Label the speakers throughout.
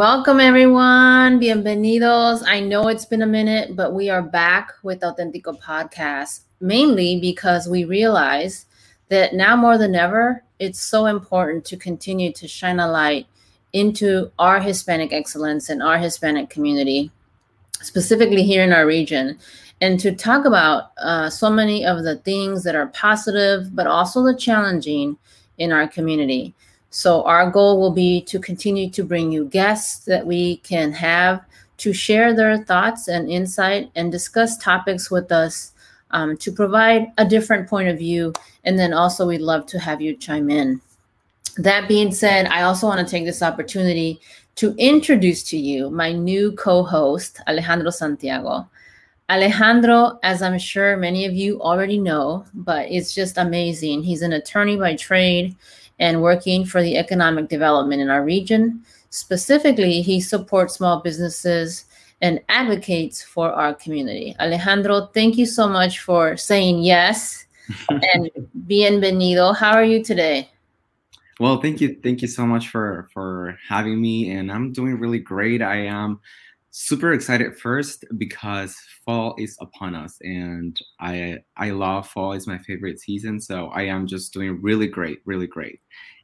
Speaker 1: Welcome, everyone. Bienvenidos. I know it's been a minute, but we are back with Authentico Podcast, mainly because we realize that now more than ever, it's so important to continue to shine a light into our Hispanic excellence and our Hispanic community, specifically here in our region, and to talk about uh, so many of the things that are positive, but also the challenging in our community. So, our goal will be to continue to bring you guests that we can have to share their thoughts and insight and discuss topics with us um, to provide a different point of view. And then also, we'd love to have you chime in. That being said, I also want to take this opportunity to introduce to you my new co host, Alejandro Santiago. Alejandro, as I'm sure many of you already know, but it's just amazing. He's an attorney by trade and working for the economic development in our region. Specifically, he supports small businesses and advocates for our community. Alejandro, thank you so much for saying yes and bienvenido. How are you today?
Speaker 2: Well, thank you, thank you so much for for having me, and I'm doing really great. I am super excited first because fall is upon us, and I I love fall. is my favorite season, so I am just doing really great, really great.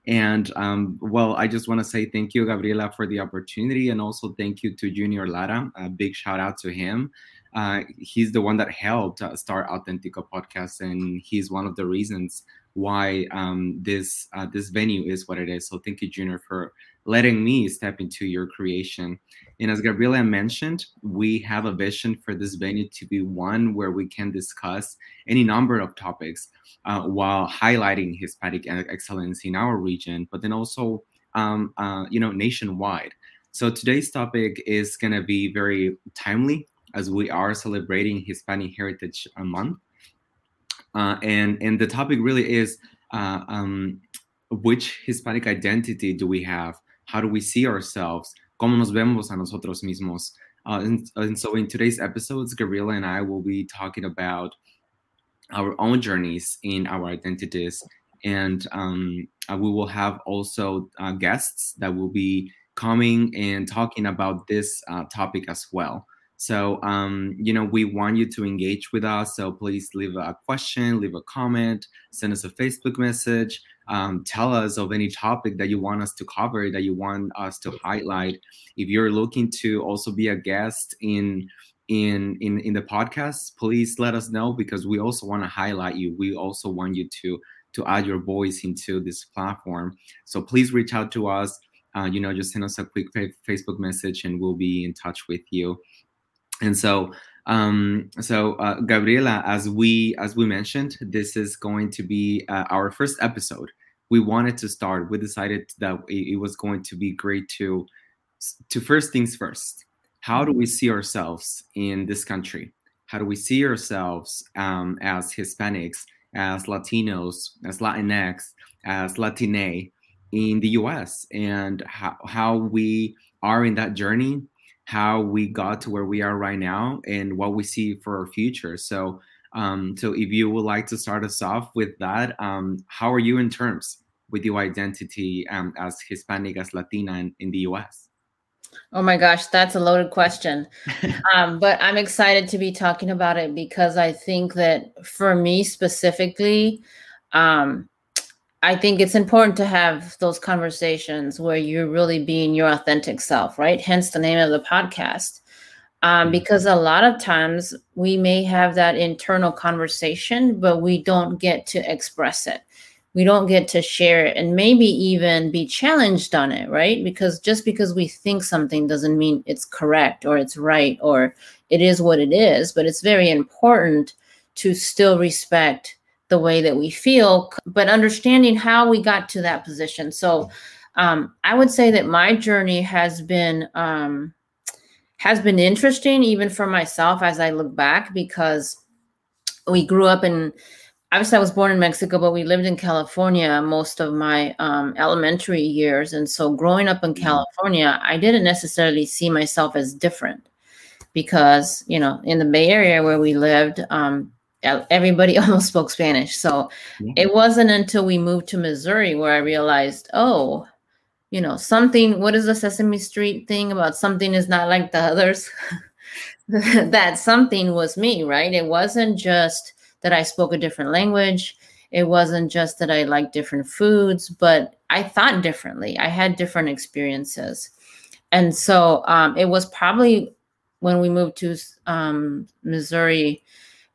Speaker 2: And um, well, I just want to say thank you, Gabriela, for the opportunity, and also thank you to Junior Lara. A big shout out to him. Uh, he's the one that helped uh, start Authentico podcast, and he's one of the reasons why um, this uh, this venue is what it is. So thank you, Junior, for letting me step into your creation. And as Gabriela mentioned, we have a vision for this venue to be one where we can discuss any number of topics uh, while highlighting Hispanic excellence in our region, but then also, um, uh, you know, nationwide. So today's topic is going to be very timely as we are celebrating Hispanic Heritage Month. Uh, and, and the topic really is uh, um, which Hispanic identity do we have? How do we see ourselves? ¿Cómo nos vemos a nosotros mismos? Uh, and, and, so in today's episodes, Gabriela and I will be talking about our own journeys in our identities. And um, uh, we will have also uh, guests that will be coming and talking about this uh, topic as well. So, um, you know, we want you to engage with us. So please leave a question, leave a comment, send us a Facebook message, um, tell us of any topic that you want us to cover, that you want us to highlight. If you're looking to also be a guest in in in in the podcast, please let us know because we also want to highlight you. We also want you to to add your voice into this platform. So please reach out to us. Uh, you know, just send us a quick Facebook message, and we'll be in touch with you and so um, so uh, gabriela as we as we mentioned this is going to be uh, our first episode we wanted to start we decided that it, was going to be great to to first things first how do we see ourselves in this country? How do we see ourselves um, as hispanics as latinos as latinx as latine in the us and how, how we are in that journey how we got to where we are right now and what we see for our future. So, um, so if you would like to start us off with that, um, how are you in terms with your identity um, as Hispanic, as Latina in, in the U.S.?
Speaker 1: Oh my gosh, that's a loaded question. um, but I'm excited to be talking about it because I think that for me specifically, um, I think it's important to have those conversations where you're really being your authentic self, right? Hence the name of the podcast. Um, mm-hmm. because a lot of times we may have that internal conversation, but we don't get to express it. We don't get to share it and maybe even be challenged on it, right? Because just because we think something doesn't mean it's correct or it's right or it is what it is. But it's very important to still respect the way that we feel, but understanding how we got to that position. So um, I would say that my journey has been um, has been interesting, even for myself as I look back, because we grew up in. Obviously, I was born in Mexico, but we lived in California most of my um, elementary years, and so growing up in mm-hmm. California, I didn't necessarily see myself as different because you know in the Bay Area where we lived, um, everybody almost spoke Spanish. So it wasn't until we moved to Missouri where I realized, oh, you know, something, what is the Sesame Street thing about something is not like the others? that something was me, right? It wasn't just that I spoke a different language. It wasn't just that I liked different foods, but I thought differently. I had different experiences. And so um, it was probably when we moved to um, Missouri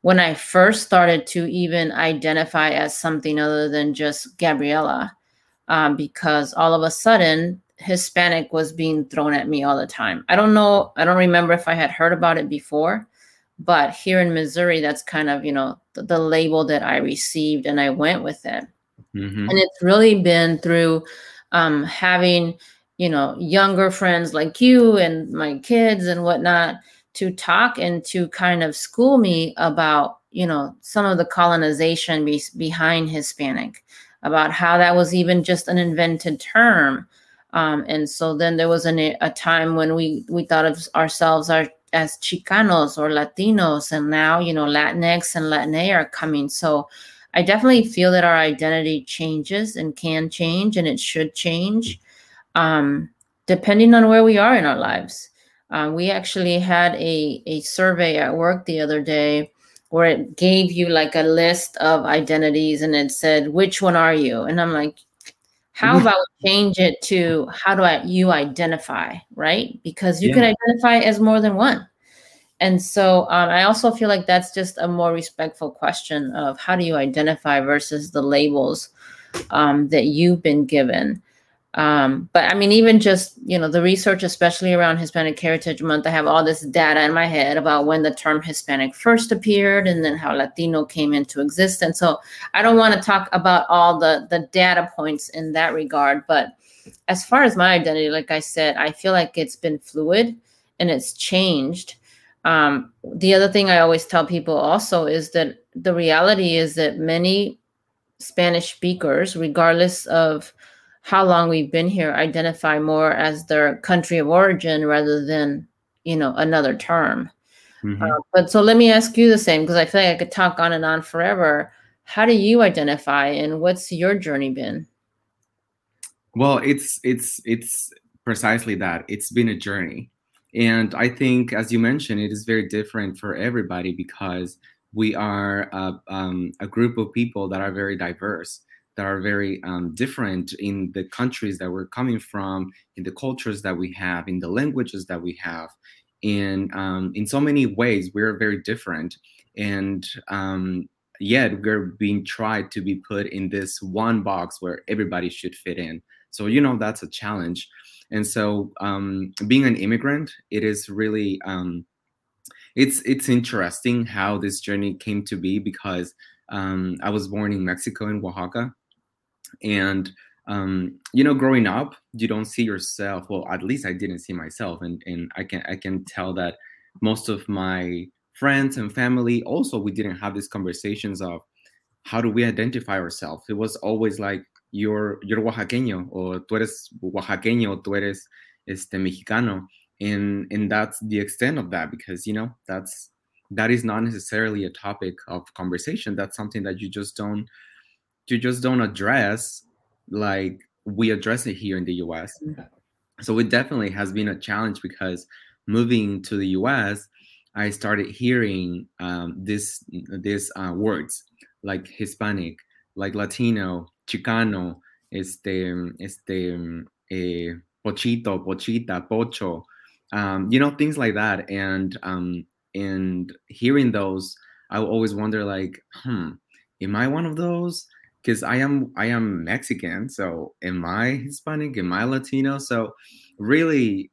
Speaker 1: when I first started to even identify as something other than just Gabriela, um, because all of a sudden Hispanic was being thrown at me all the time. I don't know, I don't remember if I had heard about it before, but here in Missouri, that's kind of, you know, the, the label that I received and I went with it. Mm-hmm. And it's really been through um, having, you know, younger friends like you and my kids and whatnot to talk and to kind of school me about you know some of the colonization be- behind hispanic about how that was even just an invented term. Um, and so then there was an, a time when we we thought of ourselves our, as chicanos or latinos and now you know latinx and latina are coming. So i definitely feel that our identity changes and can change and it should change um, depending on where we are in our lives. Uh, we actually had a, a survey at work the other day where it gave you like a list of identities and it said, which one are you? And I'm like, how mm-hmm. about change it to how do I, you identify, right? Because you yeah. can identify as more than one. And so um, I also feel like that's just a more respectful question of how do you identify versus the labels um, that you've been given. Um, but I mean, even just you know the research, especially around Hispanic Heritage Month, I have all this data in my head about when the term Hispanic first appeared, and then how Latino came into existence. So I don't want to talk about all the the data points in that regard. But as far as my identity, like I said, I feel like it's been fluid and it's changed. Um, the other thing I always tell people also is that the reality is that many Spanish speakers, regardless of how long we've been here identify more as their country of origin rather than you know another term. Mm-hmm. uh, but so let me ask you the same because i feel like i could talk on and on forever. How do you identify and what's your journey been?
Speaker 2: Well it's it's it's precisely that. It's been a journey. And i think as you mentioned it is very different for everybody because we are a, um, a group of people that are very diverse that are very um, different in the countries that we're coming from, in the cultures that we have, in the languages that we have. And um, in so many ways, we're very different. And um, yet, we're being tried to be put in this one box where everybody should fit in. So, you know, that's a challenge. And so, um, being an immigrant, it is really um, it's it's interesting how this journey came to be because um, I was born in Mexico in Oaxaca, and um, you know growing up you don't see yourself well at least i didn't see myself. And and i can i can tell that most of my friends and family also we didn't have these conversations of how do we identify ourselves? It was always like you're you're oaxaqueño or tú eres oaxaqueño tú eres este mexicano. And and that's the extent of that because you know that's that is not necessarily a topic of conversation. That's something that you just don't you just don't address like we address it here in the US. Mm-hmm. So it definitely has been a challenge because moving to the US, I started hearing um, this these uh, words like Hispanic, like Latino, Chicano, este, este, eh, pochito, pochita, pocho, um, you know, things like that. And um, and hearing those, I always wonder like, hmm, am I one of those? Because I am I am Mexican, so am I Hispanic? Am I Latino? So really,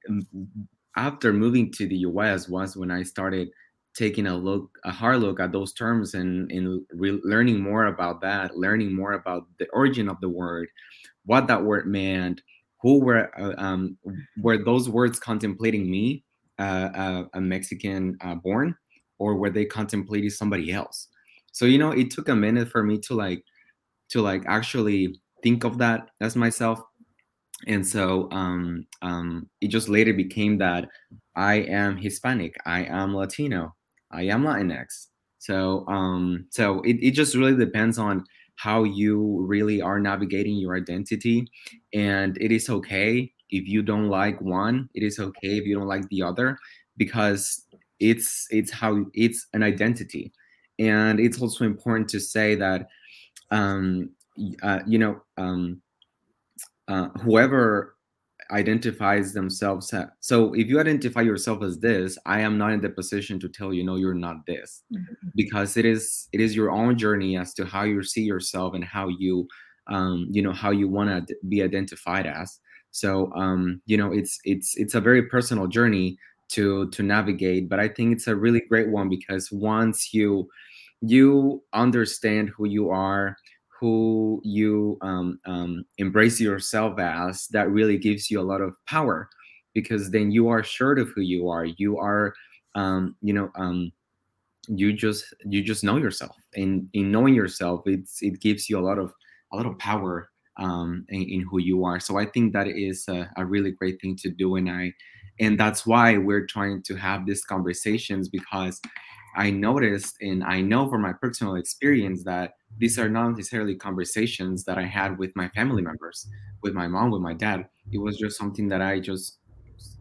Speaker 2: after moving to the U.S. was when I started taking a look, a hard look at those terms and and re- learning more about that, learning more about the origin of the word, what that word meant, who were uh, um, were those words contemplating me, uh, uh, a Mexican uh, born, or were they contemplating somebody else? So you know, it took a minute for me to like to like actually think of that as myself. And so um, um, it just later became that i am hispanic i am latino i am latinx. So um, so it, it just really depends on how you really are navigating your identity. And it is okay if you don't like one it is okay if you don't like the other because it's it's how it's an identity. And it's also important to say that um uh, you know um uh, whoever identifies themselves as, so if you identify yourself as this i am not in the position to tell you no you're not this mm-hmm. because it is it is your own journey as to how you see yourself and how you um you know how you want to be identified as so um you know it's it's it's a very personal journey to to navigate but i think it's a really great one because once you you understand who you are who you um, um, embrace yourself as that really gives you a lot of power because then you are sure of who you are. You are um, you know um, you just you just know yourself. And in knowing yourself it's it gives you a lot of a lot of power um, in, in, who you are. So i think that is a, a really great thing to do and i and that's why we're trying to have these conversations because I noticed and I know from my personal experience that these are not necessarily conversations that I had with my family members, with my mom, with my dad. It was just something that I just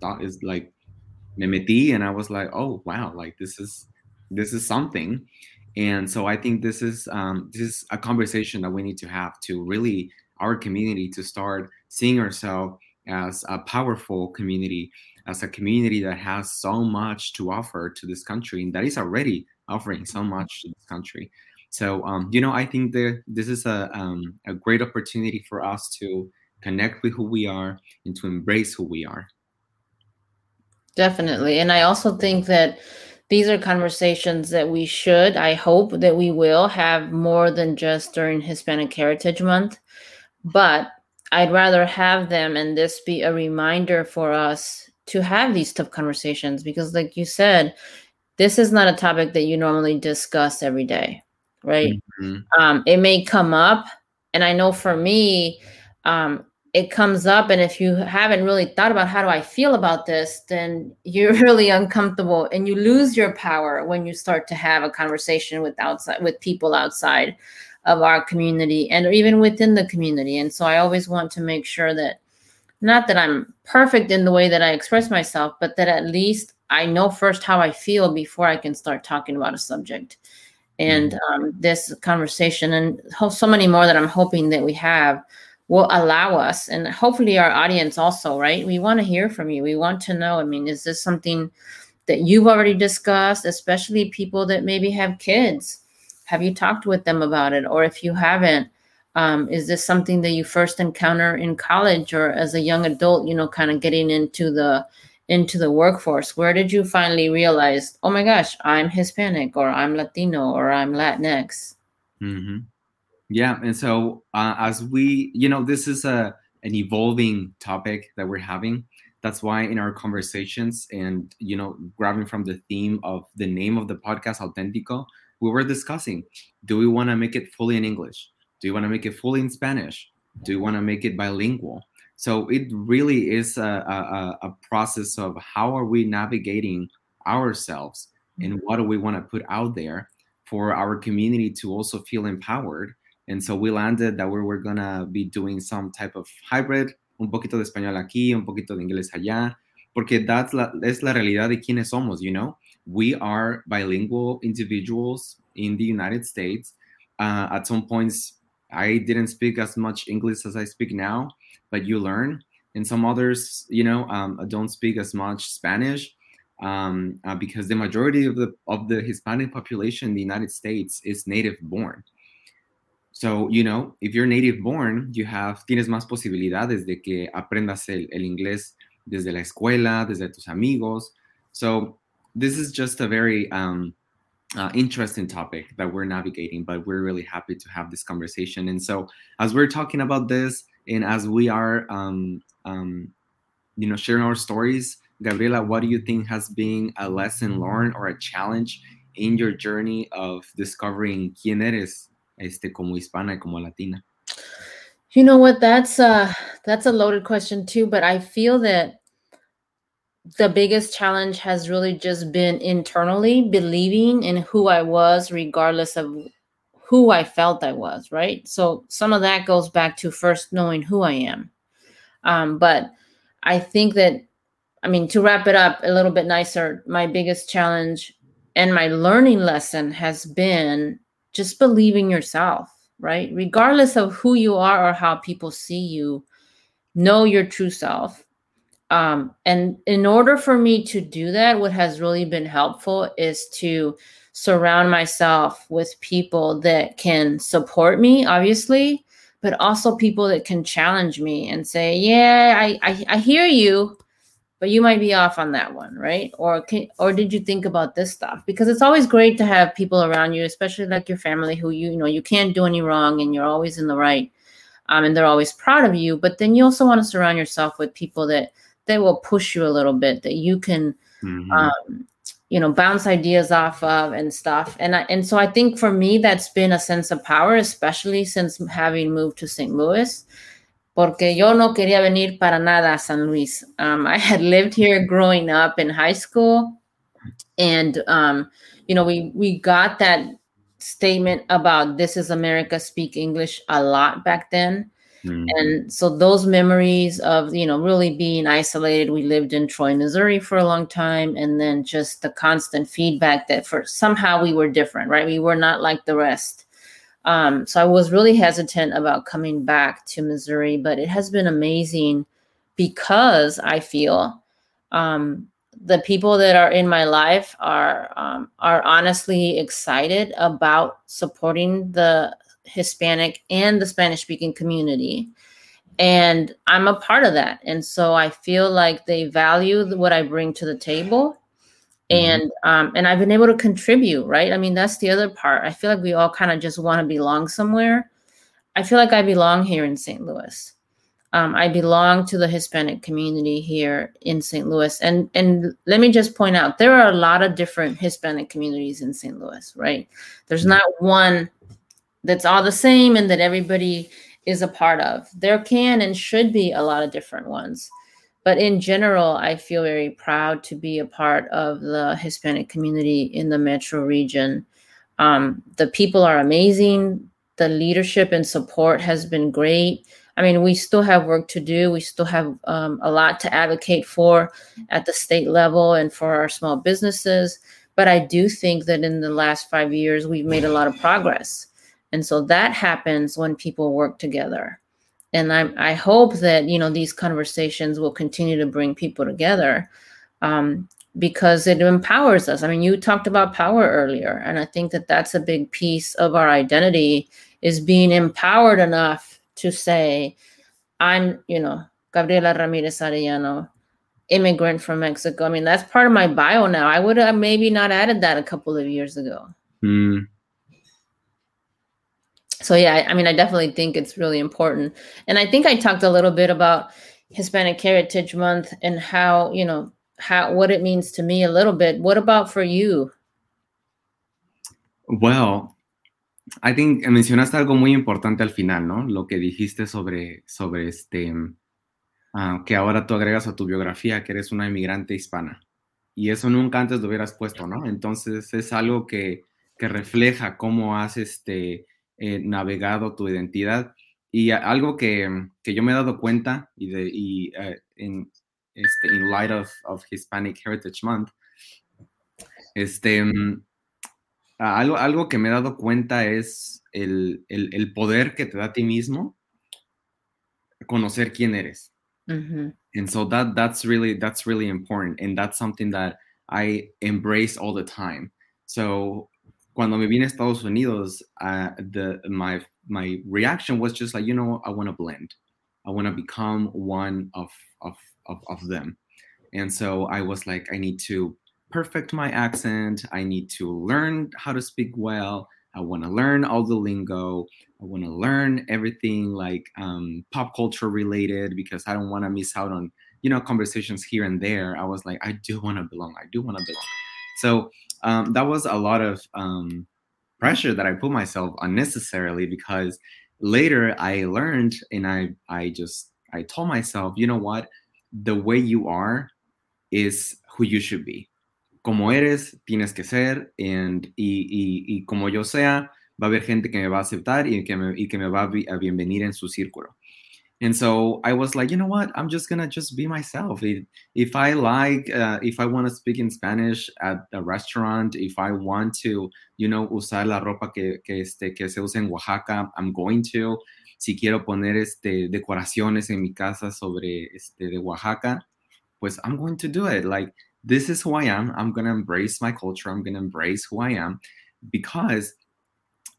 Speaker 2: thought is like me metí and I was like, oh wow, like this is this is something. And so I think this is um, this is a conversation that we need to have to really our community to start seeing ourselves as a powerful community as a community that has so much to offer to this country and that is already offering so mm-hmm. much to this country. So, um, you know, I think that this is a, um, a great opportunity for us to connect with who we are and to embrace who we are.
Speaker 1: Definitely. And I also think that these are conversations that we should, I hope that we will have more than just during Hispanic Heritage Month. But I'd rather have them and this be a reminder for us to have these tough conversations because like you said this is not a topic that you normally discuss every day right mm-hmm. um, it may come up and i know for me um, it comes up and if you haven't really thought about how do i feel about this then you're really uncomfortable and you lose your power when you start to have a conversation with outside with people outside of our community and even within the community and so i always want to make sure that not that I'm perfect in the way that I express myself, but that at least I know first how I feel before I can start talking about a subject. And mm-hmm. um, this conversation and so many more that I'm hoping that we have will allow us, and hopefully our audience also, right? We want to hear from you. We want to know. I mean, is this something that you've already discussed, especially people that maybe have kids? Have you talked with them about it? Or if you haven't, um, is this something that you first encounter in college or as a young adult, you know, kind of getting into the into the workforce? Where did you finally realize, oh my gosh, I'm Hispanic or I'm Latino or I'm Latinx?
Speaker 2: Mm-hmm. Yeah, and so uh, as we, you know, this is a an evolving topic that we're having. That's why in our conversations and you know, grabbing from the theme of the name of the podcast, Autentico, we were discussing: Do we want to make it fully in English? Do you want to make it fully in Spanish? Do you want to make it bilingual? So it really is a, a, a process of how are we navigating ourselves and what do we want to put out there for our community to also feel empowered. And so we landed that we were going to be doing some type of hybrid, un poquito de español aquí, un poquito de inglés allá, porque that's la, es la realidad de quienes somos, you know? We are bilingual individuals in the United States. Uh, at some points, I didn't speak as much English as I speak now, but you learn. And some others, you know, um, don't speak as much Spanish um, uh, because the majority of the of the Hispanic population in the United States is native born. So, you know, if you're native born, you have tienes más posibilidades de que aprendas el, el inglés desde la escuela, desde tus amigos. So, this is just a very um, uh, interesting topic that we're navigating, but we're really happy to have this conversation. And so, as we're talking about this, and as we are, um, um, you know, sharing our stories, Gabriela, what do you think has been a lesson learned or a challenge in your journey of discovering quién eres, este, como hispana y como latina?
Speaker 1: You know what? That's a that's a loaded question too. But I feel that the biggest challenge has really just been internally believing in who I was, regardless of who I felt I was, right? So some of that goes back to first knowing who I am. Um, but I think that, I mean, to wrap it up a little bit nicer, my biggest challenge and my learning lesson has been just believing yourself, right? Regardless of who you are or how people see you, know your true self. Um, and in order for me to do that, what has really been helpful is to surround myself with people that can support me, obviously, but also people that can challenge me and say, "Yeah, I I, I hear you, but you might be off on that one, right? Or can, or did you think about this stuff? Because it's always great to have people around you, especially like your family, who you, you know you can't do any wrong and you're always in the right, um, and they're always proud of you. But then you also want to surround yourself with people that that will push you a little bit, that you can mm-hmm. um, you know bounce ideas off of and stuff. And I, and so i think for me that's been a sense of power especially since having moved to st louis porque yo no quería venir para nada a san luis. Um, i had lived here growing up in high school and um, you know we we got that statement about this is america speak english a lot back then Mm-hmm. And so those memories of, you know, really being isolated, we lived in Troy, Missouri for a long time. And then just the constant feedback that for somehow we were different, right? We were not like the rest. Um, so I was really hesitant about coming back to Missouri, but it has been amazing because I feel um, the people that are in my life are um, are honestly excited about supporting the Hispanic and the Spanish speaking community. And I'm a part of that. And so I feel like they value what I bring to the table. Mm-hmm. And um, and I've been able to contribute, right? I mean, that's the other part. I feel like we all kind of just want to belong somewhere. I feel like I belong here in St. Louis. Um, I belong to the Hispanic community here in St. Louis, and and let me just point out there are a lot of different Hispanic communities in St. Louis, right? There's mm-hmm. not one that's all the same and that everybody is a part of. There can and should be a lot of different ones. But in general, I feel very proud to be a part of the Hispanic community in the metro region. Um, the people are amazing. The leadership and support has been great. I mean, we still have work to do. We still have um, a lot to advocate for at the state level and for our small businesses. But I do think that in the last five years, we've made a lot of progress. And so that happens when people work together. And I, I hope that, you know, these conversations will continue to bring people together um, because it empowers us. I mean, you talked about power earlier, and I think that that's a big piece of our identity is being empowered enough to say, I'm, you know, Gabriela Ramirez Arellano, immigrant from Mexico. I mean, that's part of my bio now. I would have maybe not added that a couple of years ago.
Speaker 2: Mm
Speaker 1: so yeah I, mean i definitely think it's really important and i think i talked a little bit about hispanic heritage month and how you know how what it means to me a little bit what about for you
Speaker 2: well I think mencionaste algo muy importante al final, ¿no? Lo que dijiste sobre, sobre este, uh, que ahora tú agregas a tu biografía que eres una inmigrante hispana. Y eso nunca antes lo hubieras puesto, ¿no? Entonces es algo que, que refleja cómo has este, eh, navegado tu identidad. Y algo que, que, yo me he dado cuenta y, de, y uh, in, este, in light of, of, Hispanic Heritage Month, este, um, algo, algo que me he dado cuenta es el, el, el, poder que te da a ti mismo conocer quién eres.
Speaker 1: Mm -hmm.
Speaker 2: And so that that's really that's really important and that's something that I embrace all the time. So cuando me vine a Estados Unidos, uh, the my my reaction was just like, you know, I want to blend. I want to become one of, of of of them. And so I was like, I need to perfect my accent. I need to learn how to speak well. I want to learn all the lingo. I want to learn everything like um, pop culture related because I don't want to miss out on you know conversations here and there. I was like, I do want to belong. I do want to belong. So um, that was a lot of um, pressure that I put myself unnecessarily because later I learned and I I just I told myself, you know what, the way you are is who you should be. Como eres, tienes que ser, and y, y, y como yo sea, va a haber gente que me va a aceptar y que me, y que me va a, bienvenir en su círculo. And so I was like, you know what? I'm just gonna just be myself. If, if I like, uh, if I want to speak in Spanish at a restaurant, if I want to, you know, usar la ropa que, que, este, que se usa en Oaxaca, I'm going to. Si quiero poner este, decoraciones en mi casa sobre este, de Oaxaca, pues I'm going to do it. Like, this is who I am. I'm gonna embrace my culture. I'm gonna embrace who I am because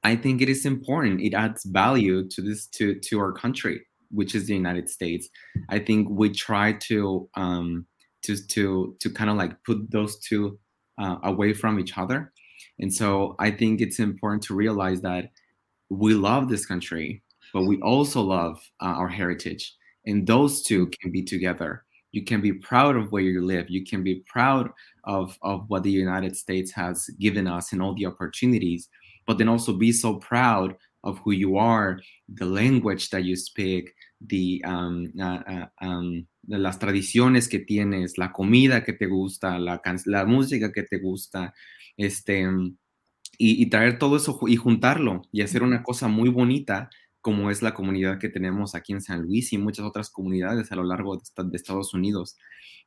Speaker 2: I think it is important. It adds value to this to to our country which is the United States, I think we try to um, to to to kind of like put those two uh, away from each other. And so I think it's important to realize that we love this country, but we also love uh, our heritage, and those two can be together. You can be proud of where you live. You can be proud of, of what the United States has given us and all the opportunities, but then also be so proud of who you are, the language that you speak, the, um, uh, um, las tradiciones que tienes, la comida que te gusta, la, la música que te gusta, este, y, y, traer todo eso y juntarlo y hacer una cosa muy bonita como es la comunidad que tenemos aquí en San Luis y muchas otras comunidades a lo largo de, de Estados Unidos,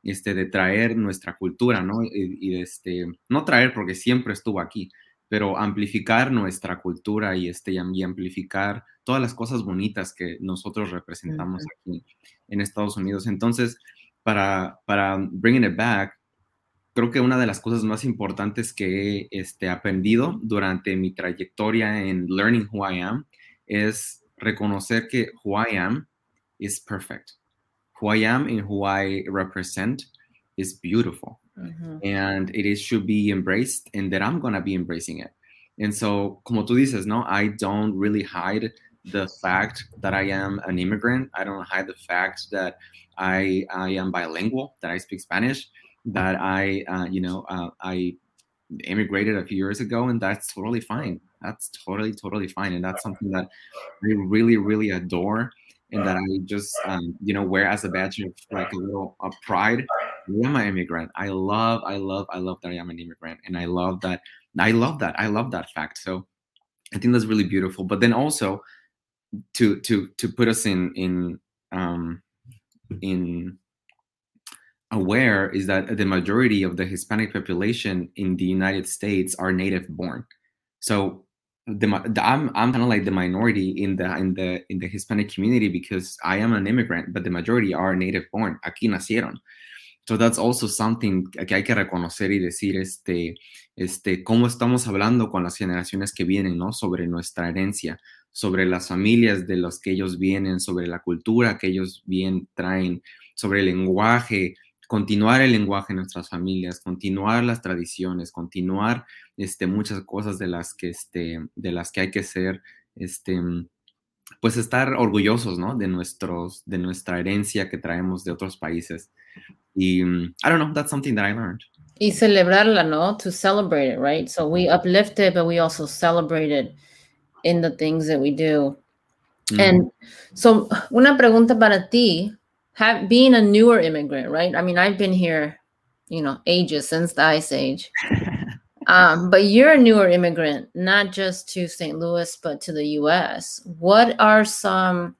Speaker 2: este, de traer nuestra cultura, ¿no? Y, y, este, no traer porque siempre estuvo aquí, pero amplificar nuestra cultura y, este, y amplificar todas las cosas bonitas que nosotros representamos aquí en Estados Unidos. Entonces, para, para bringing it back, creo que una de las cosas más importantes que he este, aprendido durante mi trayectoria en Learning Who I Am es reconocer que who I am is perfect. Who I am and who I represent is beautiful. Mm-hmm. And it is, should be embraced, and that I'm going to be embracing it. And so, como tú dices, no, I don't really hide the fact that I am an immigrant. I don't hide the fact that I I am bilingual, that I speak Spanish, that I uh, you know uh, I immigrated a few years ago, and that's totally fine. That's totally totally fine, and that's something that I really really adore and that I just um, you know wear as a badge of like a little of pride. I am an immigrant. I love, I love, I love that I am an immigrant, and I love that. I love that. I love that fact. So I think that's really beautiful. But then also to to to put us in in um, in aware is that the majority of the Hispanic population in the United States are native born. So the, the I'm I'm kind of like the minority in the in the in the Hispanic community because I am an immigrant, but the majority are native born. Aquí nacieron. So that's also something que hay que reconocer y decir este este cómo estamos hablando con las generaciones que vienen, ¿no? Sobre nuestra herencia, sobre las familias de los que ellos vienen, sobre la cultura que ellos bien traen, sobre el lenguaje, continuar el lenguaje en nuestras familias, continuar las tradiciones, continuar este, muchas cosas de las que, este, de las que hay que ser, este, pues estar orgullosos, ¿no? De, nuestros, de nuestra herencia que traemos de otros países. Y, I don't know, that's something that I learned.
Speaker 1: Y celebrarla, ¿no? To celebrate it, right? So we uplift it, but we also celebrate it in the things that we do. Mm. And so, una pregunta para ti, have, being a newer immigrant, right? I mean, I've been here, you know, ages since the Ice Age. um, but you're a newer immigrant, not just to St. Louis, but to the US. What are some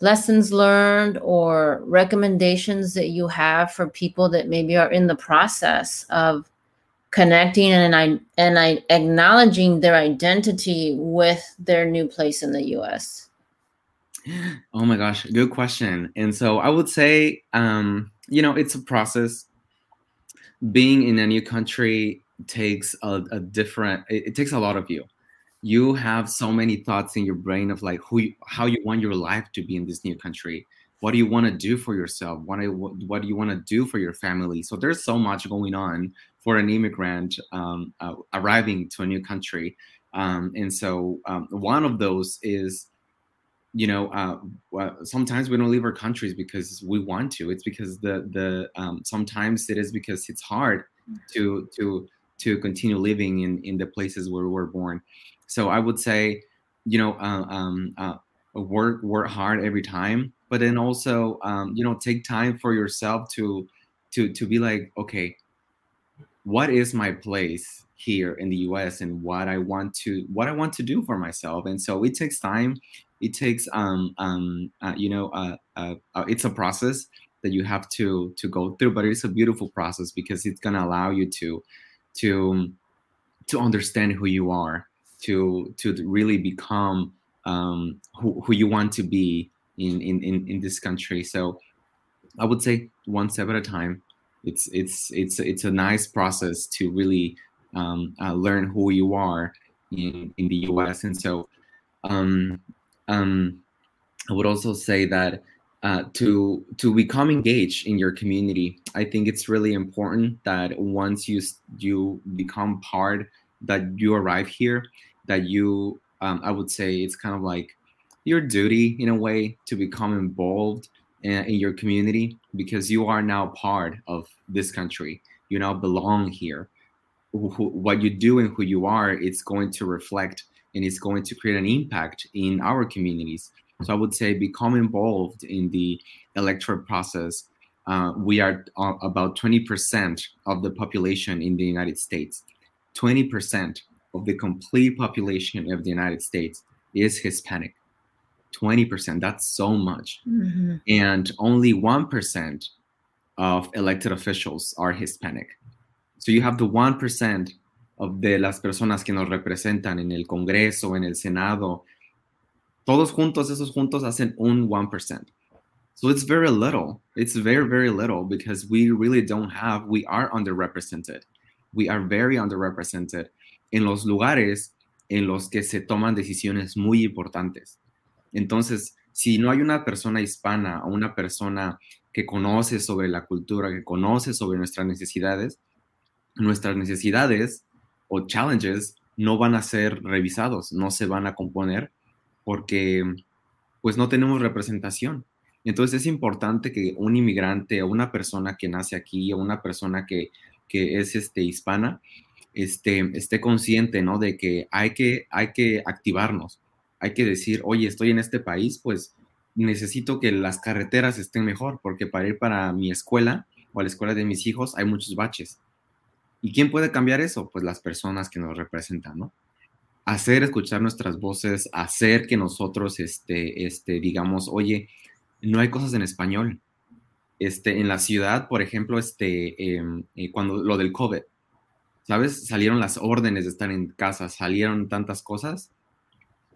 Speaker 1: lessons learned or recommendations that you have for people that maybe are in the process of connecting and I and I acknowledging their identity with their new place in the US?
Speaker 2: Oh my gosh, good question. And so I would say, um, you know, it's a process. Being in a new country takes a, a different. It, it, takes a lot of you. You have so many thoughts in your brain of like who, you, how you want your life to be in this new country. What do you want to do for yourself? What do, what do you want to do for your family? So there's so much going on for an immigrant um, uh, arriving to a new country. Um, and so um, one of those is you know, uh, sometimes we don't leave our countries because we want to. It's because the the um, sometimes it is because it's hard mm. to to to continue living in in the places where we're born. So I would say, you know, uh, um, uh, work work hard every time, but then also, um, you know, take time for yourself to to to be like, okay, what is my place here in the us and what i want to what i want to do for myself? And so it takes time. It takes um um uh, you know uh, uh, uh, it's a process that you have to to go through but it's a beautiful process because it's to allow you to to to understand who you are to to really become um, who, who you want to be in, in in in this country. So i would say one step at a time. It's it's it's it's a nice process to really um, uh, learn who you are in in the us and so um, um, i would also say that uh, to to become engaged in your community i think it's really important that once you you become part that you arrive here that you um, i would say it's kind of like your duty in a way to become involved in, in your community because you are now part of this country you now belong here what you do and who you are it's going to reflect and it's going to create an impact in our communities so I would say become involved in the electoral process. Uh, we are uh, about 20% of the population in the United States. 20% of the complete population of the United States is Hispanic. 20%, that's so much. Mm-hmm. And only 1% of elected officials are Hispanic. So you have the 1% of de las personas que nos representan en el Congreso, en el Senado, Todos juntos, esos juntos hacen un 1%. So it's very little. It's very, very little because we really don't have, we are underrepresented. We are very underrepresented en los lugares en los que se toman decisiones muy importantes. Entonces, si no hay una persona hispana o una persona que conoce sobre la cultura, que conoce sobre nuestras necesidades, nuestras necesidades o challenges no van a ser revisados, no se van a componer porque pues no tenemos representación. Entonces es importante que un inmigrante o una persona que nace aquí o una persona que, es este, hispana este, esté consciente ¿no? de que hay, que hay que activarnos. Hay que decir, oye, estoy en este país, pues necesito que las carreteras estén mejor, porque para ir para mi escuela o a la escuela de mis hijos hay muchos baches. ¿Y quién puede cambiar eso? Pues las personas que nos representan, ¿no? hacer escuchar nuestras voces, hacer que nosotros, este, este, digamos, oye, no hay cosas en español. Este, en la ciudad, por ejemplo, este, em, eh, cuando lo del COVID, ¿sabes? Salieron las órdenes de estar en casa, salieron tantas cosas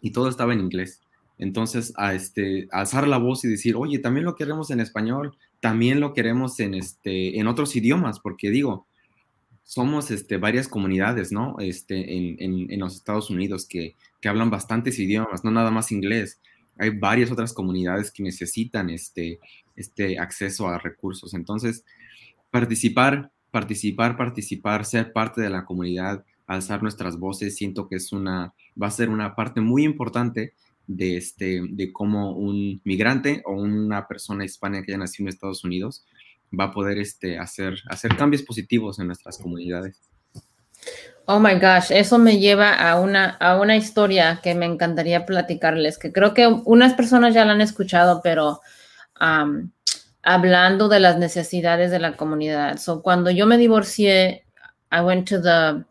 Speaker 2: y todo estaba en inglés. Entonces, a este, alzar la voz y decir, oye, también lo queremos en español, también lo queremos en, este, en otros idiomas, porque digo, somos este, varias comunidades, ¿no? Este, en, los Estados Unidos que, que, hablan bastantes idiomas, no nada más inglés. Hay varias otras comunidades que necesitan este, este acceso a recursos. Entonces, participar, participar, participar, ser parte de la comunidad, alzar nuestras voces, siento que es una, va a ser una parte muy importante de, este, de cómo un migrante o una persona hispana que haya nacido en Estados Unidos va a poder este, hacer, hacer cambios positivos en nuestras comunidades.
Speaker 1: Oh my gosh, eso me lleva a una, a una historia que me encantaría platicarles, que creo que unas personas ya la han escuchado, pero hablando de las necesidades de la comunidad. So, cuando yo me divorcié, I went to the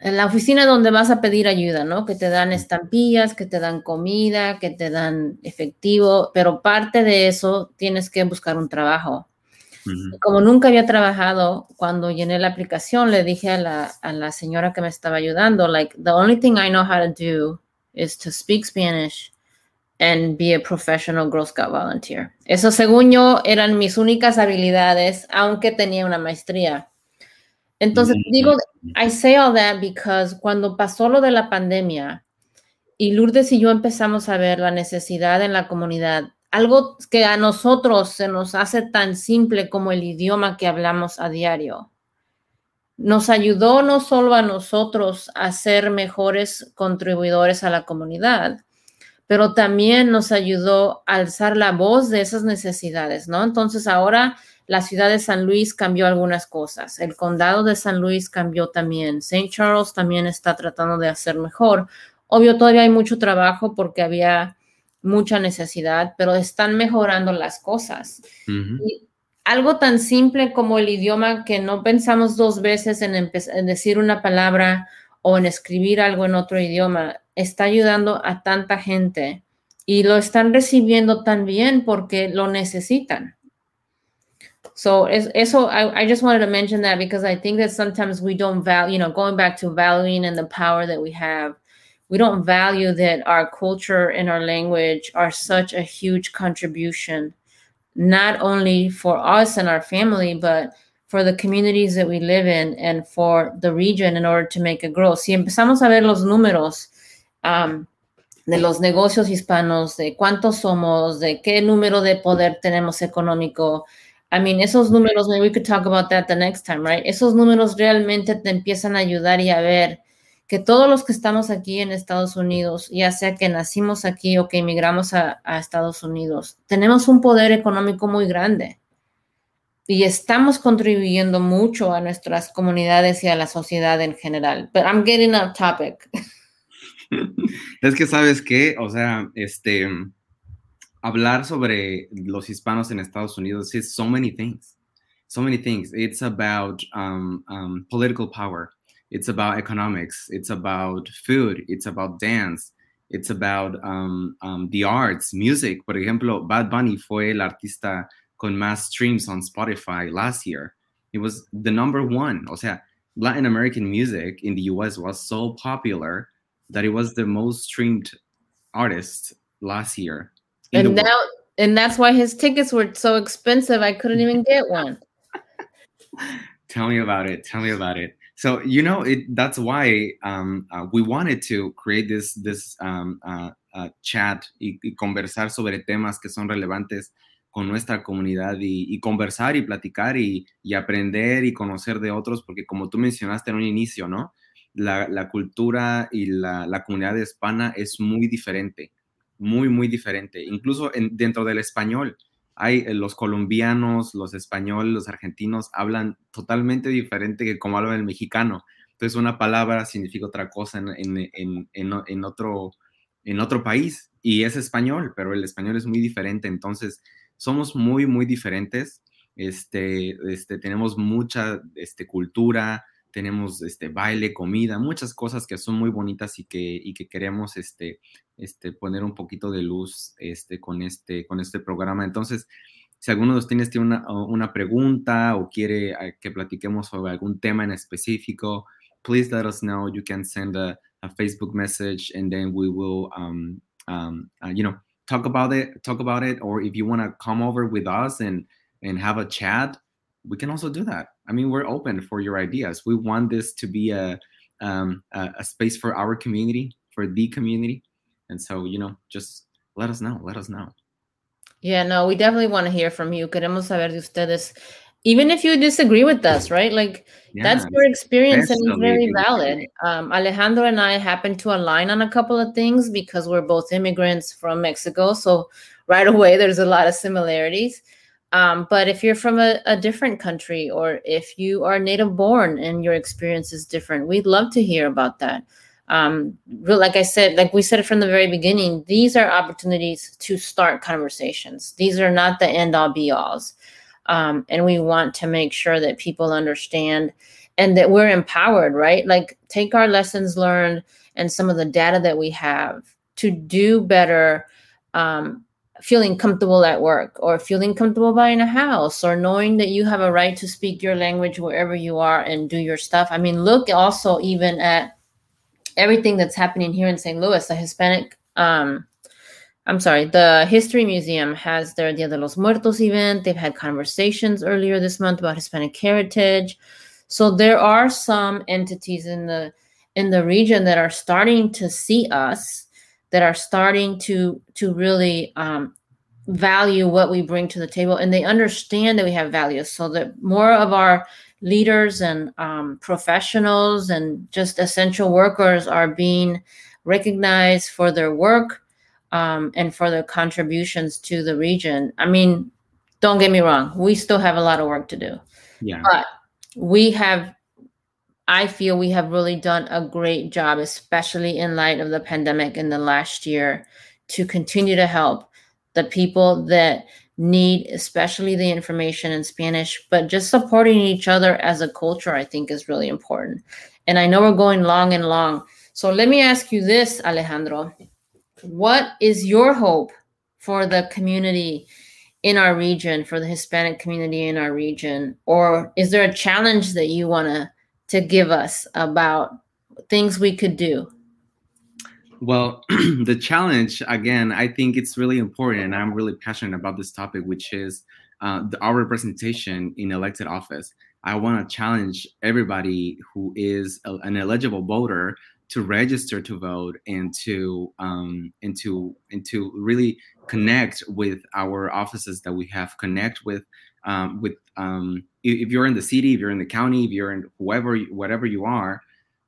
Speaker 1: en la oficina donde vas a pedir ayuda, ¿no? Que te dan estampillas, que te dan comida, que te dan efectivo, pero parte de eso tienes que buscar un trabajo. Como nunca había trabajado, cuando llené la aplicación le dije a la, a la señora que me estaba ayudando, like, the only thing I know how to do is to speak Spanish and be a professional Girl Scout volunteer. Eso, según yo, eran mis únicas habilidades, aunque tenía una maestría. Entonces, digo, I say all that because cuando pasó lo de la pandemia y Lourdes y yo empezamos a ver la necesidad en la comunidad, algo que a nosotros se nos hace tan simple como el idioma que hablamos a diario, nos ayudó no solo a nosotros a ser mejores contribuidores a la comunidad, pero también nos ayudó a alzar la voz de esas necesidades, ¿no? Entonces ahora la ciudad de San Luis cambió algunas cosas. El condado de San Luis cambió también. St. Charles también está tratando de hacer mejor. Obvio, todavía hay mucho trabajo porque había mucha necesidad, pero están mejorando las cosas. y, algo tan simple como el idioma que no pensamos dos veces en, en, decir una palabra o en escribir algo en otro idioma está ayudando a tanta gente y lo están recibiendo también porque lo necesitan. So eso, I, I just wanted to mention that because I think that sometimes we don't value, you know, going back to valuing and the power that we have, we don't value that our culture and our language are such a huge contribution, not only for us and our family, but for the communities that we live in and for the region in order to make it grow. Si empezamos a ver los números um, de los negocios hispanos, de cuántos somos, de qué número de poder tenemos económico, I mean, esos números, maybe we could talk about that the next time, right? Esos números realmente te empiezan a ayudar y a ver que todos los que estamos aquí en Estados Unidos, ya sea que nacimos aquí o que emigramos a, a Estados Unidos, tenemos un poder económico muy grande y estamos contribuyendo mucho a nuestras comunidades y a la sociedad en general. But I'm getting off topic.
Speaker 2: es que sabes qué, o sea, este, hablar sobre los hispanos en Estados Unidos is so many things. So many things. It's about um, um, political power. It's about economics. It's about food. It's about dance. It's about um, um, the arts, music. Por ejemplo, Bad Bunny fue el artista con más streams on Spotify last year. It was the number one. O sea, Latin American music in the US was so popular that it was the most streamed artist last year
Speaker 1: and now world. and that's why his tickets were so expensive. I couldn't even get one.
Speaker 2: Tell me about it. Tell me about it. So you know, it, that's why um, uh, we wanted to create this this um, uh, uh, chat y, y, conversar sobre temas que son relevantes con nuestra comunidad y, conversar y platicar y, aprender y conocer de otros, porque como tú mencionaste en un inicio, ¿no? La, cultura y la, la comunidad hispana es muy diferente muy, muy diferente. Incluso en, dentro del español, hay eh, los colombianos, los españoles, los argentinos hablan totalmente diferente que como habla el mexicano. Entonces una palabra significa otra cosa en otro país y es español, pero el español es muy diferente. Entonces somos muy, muy diferentes. Este, este, tenemos mucha este, cultura, tenemos este baile, comida, muchas cosas que son muy bonitas y que, y que queremos este, este, poner un poquito de luz este, con, este, con este programa. Entonces, si alguno de ustedes tiene una, una pregunta o quiere eh, que platiquemos sobre algún tema en específico, please let us know. You can send a, a Facebook message and then we will, um, um, uh, you know, talk about it, talk about it. Or if you want to come over with us and, and have a chat, we can also do that. I mean, we're open for your ideas. We want this to be a um, a, a, space for our community, for the community, and so you know, just let us know. Let us know.
Speaker 1: Yeah, no, we definitely want to hear from you. Queremos saber de ustedes. Even if you disagree with us, right? Like yeah, that's your experience and it's very valid. Um, Alejandro and I happen to align on a couple of things because we're both immigrants from Mexico. So right away, there's a lot of similarities. Um, but if you're from a, a, different country or if you are native born and your experience is different, we'd love to hear about that. Um, like I said, like we said from the very beginning, these are opportunities to start conversations. These are not the end all be alls. Um, and we want to make sure that people understand and that we're empowered, right? Like take our lessons learned and some of the data that we have to do better um, feeling comfortable at work or feeling comfortable buying a house or knowing that you have a right to speak your language wherever you are and do your stuff. I mean, look also even at everything that's happening here in St. Louis. The Hispanic, um, I'm sorry, the History Museum has their Dia de los Muertos event. They've had conversations earlier this month about Hispanic heritage. So there are some entities in the in the region that are starting to see us that are starting to to really um, value what we bring to the table and they understand that we have values so that more of our leaders and um, professionals and just essential workers are being recognized for their work um, and for their contributions to the region i mean don't get me wrong we still have a lot of work to do
Speaker 2: yeah
Speaker 1: but we have I feel we have really done a great job, especially in light of the pandemic in the last year, to continue to help the people that need, especially the information in Spanish, but just supporting each other as a culture, I think is really important. And I know we're going long and long. So let me ask you this, Alejandro. What is your hope for the community in our region, for the Hispanic community in our region? Or is there a challenge that you want to to give us about things we could do?
Speaker 2: Well, the challenge, again, I think it's really important, and I'm really passionate about this topic, which is uh, the, our representation in elected office. I want to challenge everybody who is a, an eligible voter to register to vote and to um, and to and to really connect with our offices that we have. Connect with um, with um, if you're in the city, if you're in the county, if you're in whoever whatever you are,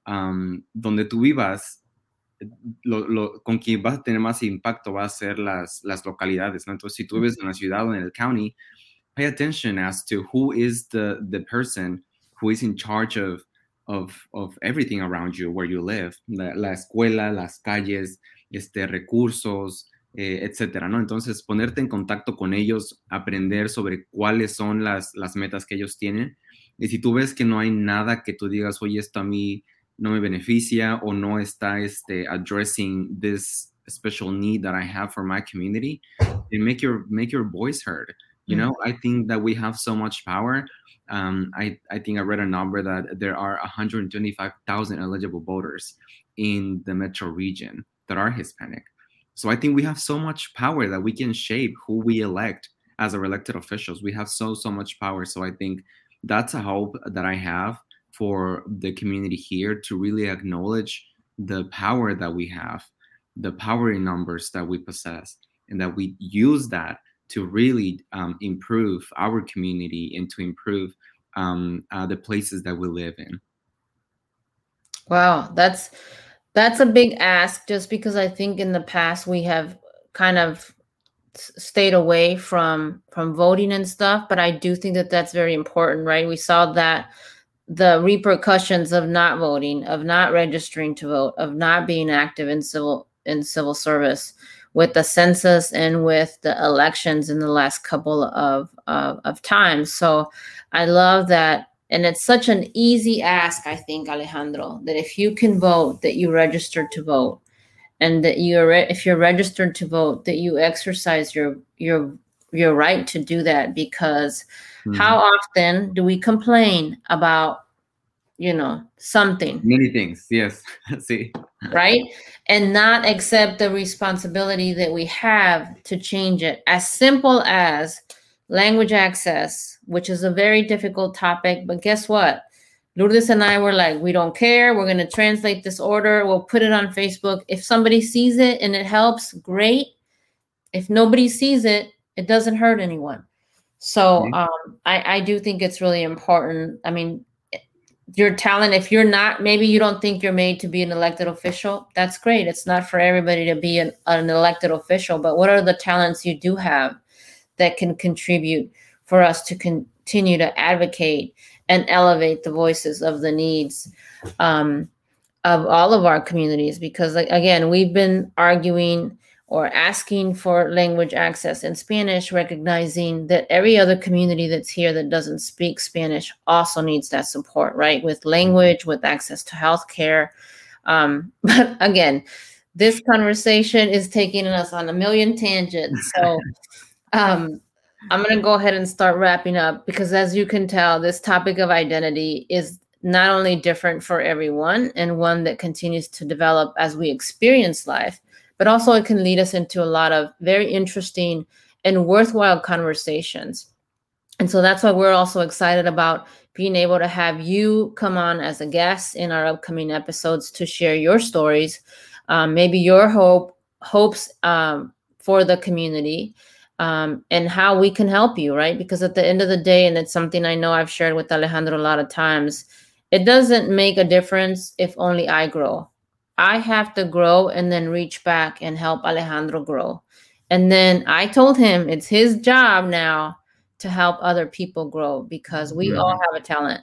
Speaker 2: um, donde tú vivas, lo, lo, con quien vas a tener más impacto va a ser las, las localidades, ¿no? Entonces, si tú vives en la ciudad o en el county, pay attention as to who is the, the person who is in charge of, of, of everything around you, where you live, la, la escuela, las calles, este, recursos, eh, etcétera, ¿no? Entonces, ponerte en contacto con ellos, aprender sobre cuáles son las, las metas que ellos tienen. Y si tú ves que no hay nada que tú digas, oye, esto a mí no me beneficia o no está este, addressing this special need that I have for my community, and make your make your voice heard. You know, I think that we have so much power. Um, I, I think I read a number that there are 125,000 eligible voters in the metro region that are Hispanic. So I think we have so much power that we can shape who we elect as our elected officials. We have so, so much power. So I think that's a hope that I have for the community here to really acknowledge the power that we have, the power in numbers that we possess, and that we use that to really um, improve our community and to improve um, uh, the places that we live in.
Speaker 1: Wow, that's that's a big ask. Just because I think in the past we have kind of stayed away from from voting and stuff, but I do think that that's very important, right? We saw that the repercussions of not voting, of not registering to vote, of not being active in civil in civil service with the census and with the elections in the last couple of of, of times. So I love that. And it's such an easy ask i think alejandro that if you can vote that you register to vote. And that you're re- if you're registered to vote that you exercise your your your right to do that because mm-hmm. how often do we complain about you know something?
Speaker 2: Many things yes. See?
Speaker 1: Right and not accept the responsibility that we have to change it as simple as language access which is a very difficult topic but guess what Lourdes and I were like, we don't care. We're going to translate this order. We'll put it on Facebook. If somebody sees it and it helps, great. If nobody sees it, it doesn't hurt anyone. So um, I, I do think it's really important. I mean, your talent, if you're not, maybe you don't think you're made to be an elected official, that's great. It's not for everybody to be an, an elected official, but what are the talents you do have that can contribute for us to continue to advocate and elevate the voices of the needs um, of all of our communities? Because, again, we've been arguing or asking for language access in Spanish, recognizing that every other community that's here that doesn't speak Spanish also needs that support, right? With language, with access to healthcare. Um, but again, this conversation is taking us on a million tangents. So um, I'm going to go ahead and start wrapping up because, as you can tell, this topic of identity is not only different for everyone and one that continues to develop as we experience life but also it can lead us into a lot of very interesting and worthwhile conversations. And so that's why we're also excited about being able to have you come on as a guest in our upcoming episodes to share your stories, um, maybe your hope hopes um, for the community. Um, and how we can help you, right? Because at the end of the day, and it's something I know I've shared with Alejandro a lot of times, it doesn't make a difference if only I grow. I have to grow and then reach back and help Alejandro grow. And then I told him it's his job now to help other people grow because we all have a talent.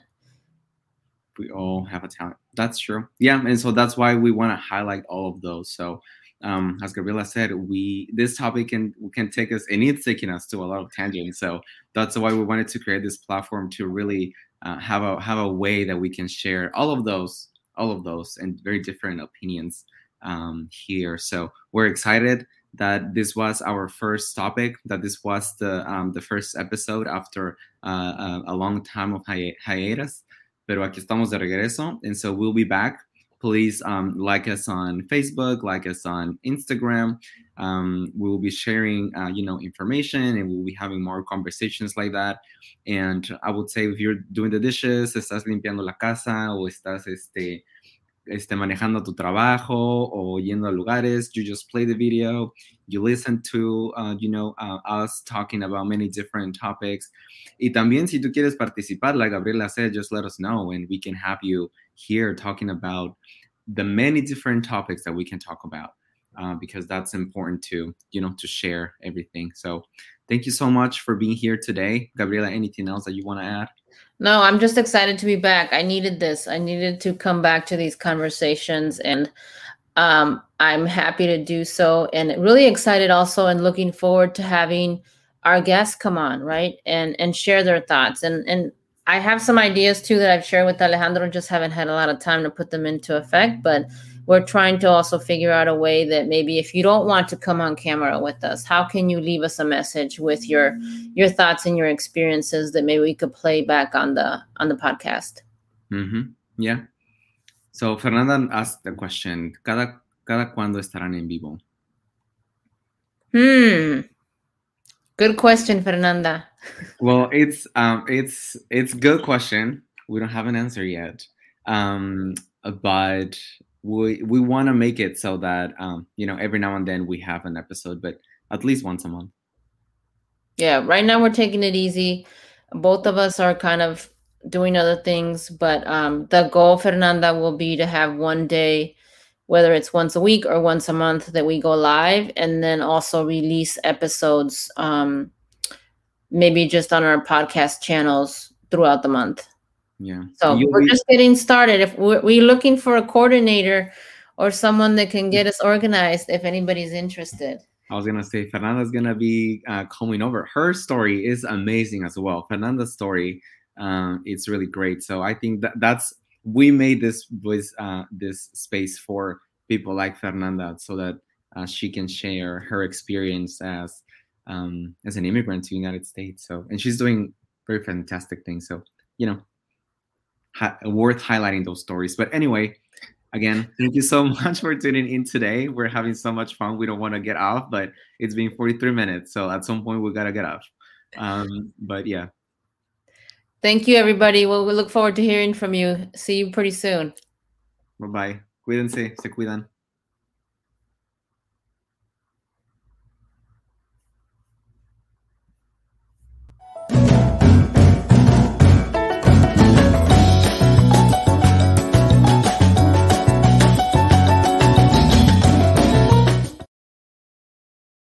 Speaker 2: We all have a talent. That's true. Yeah. And so that's why we want to highlight all of those. So um, as Gabriela said, we this topic can can take us and it's taking us to a lot of tangents. So that's why we wanted to create this platform to really uh, have a have a way that we can share all of those all of those and very different opinions um, here. So we're excited that this was our first topic, that this was the um, the first episode after uh, a, a, long time of hi- hiatus. Pero aquí estamos de regreso, and so we'll be back. Please um, like us on Facebook, like us on Instagram. Um, we will be sharing, uh, you know, information, and we'll be having more conversations like that. And I would say if you're doing the dishes, estás limpiando la casa, o estás este, este, manejando tu trabajo o yendo a lugares, you just play the video, you listen to, uh, you know, uh, us talking about many different topics. Y también si tú quieres participar, like Gabriela said, just let us know and we can have you here talking about the many different topics that we can talk about. Uh, because that's important to you know to share everything so thank you so much for being here today gabriela anything else that you want to add
Speaker 1: no, I'm just excited to be back. I needed this. I needed to come back to these conversations and um, I'm happy to do so and really excited also and looking forward to having our guests come on, right? And and share their thoughts. And and I have some ideas too that I've shared with Alejandro, just haven't had a lot of time to put them into effect, but we're trying to also figure out a way that maybe if you don't want to come on camera with us how can you leave us a message with your your thoughts and your experiences that maybe we could play back on the on the podcast?
Speaker 2: Mm-hmm. yeah. So fernanda asked the question cada cada cuándo estarán en vivo?
Speaker 1: Hmm. Good question fernanda.
Speaker 2: Well it's um it's it's good question. We don't have an answer yet. Um but we we want to make it so that um, you know every now and then we have an episode, but at least once a month.
Speaker 1: Yeah, right now we're taking it easy. Both of us are kind of doing other things, but um, the goal, Fernanda, will be to have one day, whether it's once a week or once a month, that we go live, and then also release episodes, um, maybe just on our podcast channels throughout the month.
Speaker 2: Yeah.
Speaker 1: So You'll we're just getting started. If we're, we're looking for a coordinator or someone that can get us organized, if anybody's interested.
Speaker 2: I was gonna say Fernanda's gonna be uh, coming over. Her story is amazing as well. Fernanda's story, um, it's really great. So I think that that's we made this with uh, this space for people like Fernanda, so that uh, she can share her experience as um, as an immigrant to the United States. So and she's doing very fantastic things. So you know, ha- worth highlighting those stories. But anyway, again, thank you so much for tuning in today. We're having so much fun. We don't want to get off, but it's been 43 minutes. So at some point, we got to get off. Um, but yeah.
Speaker 1: Thank you, everybody. Well, we look forward to hearing from you. See you pretty soon.
Speaker 2: Bye bye. Cuídense, se cuidan.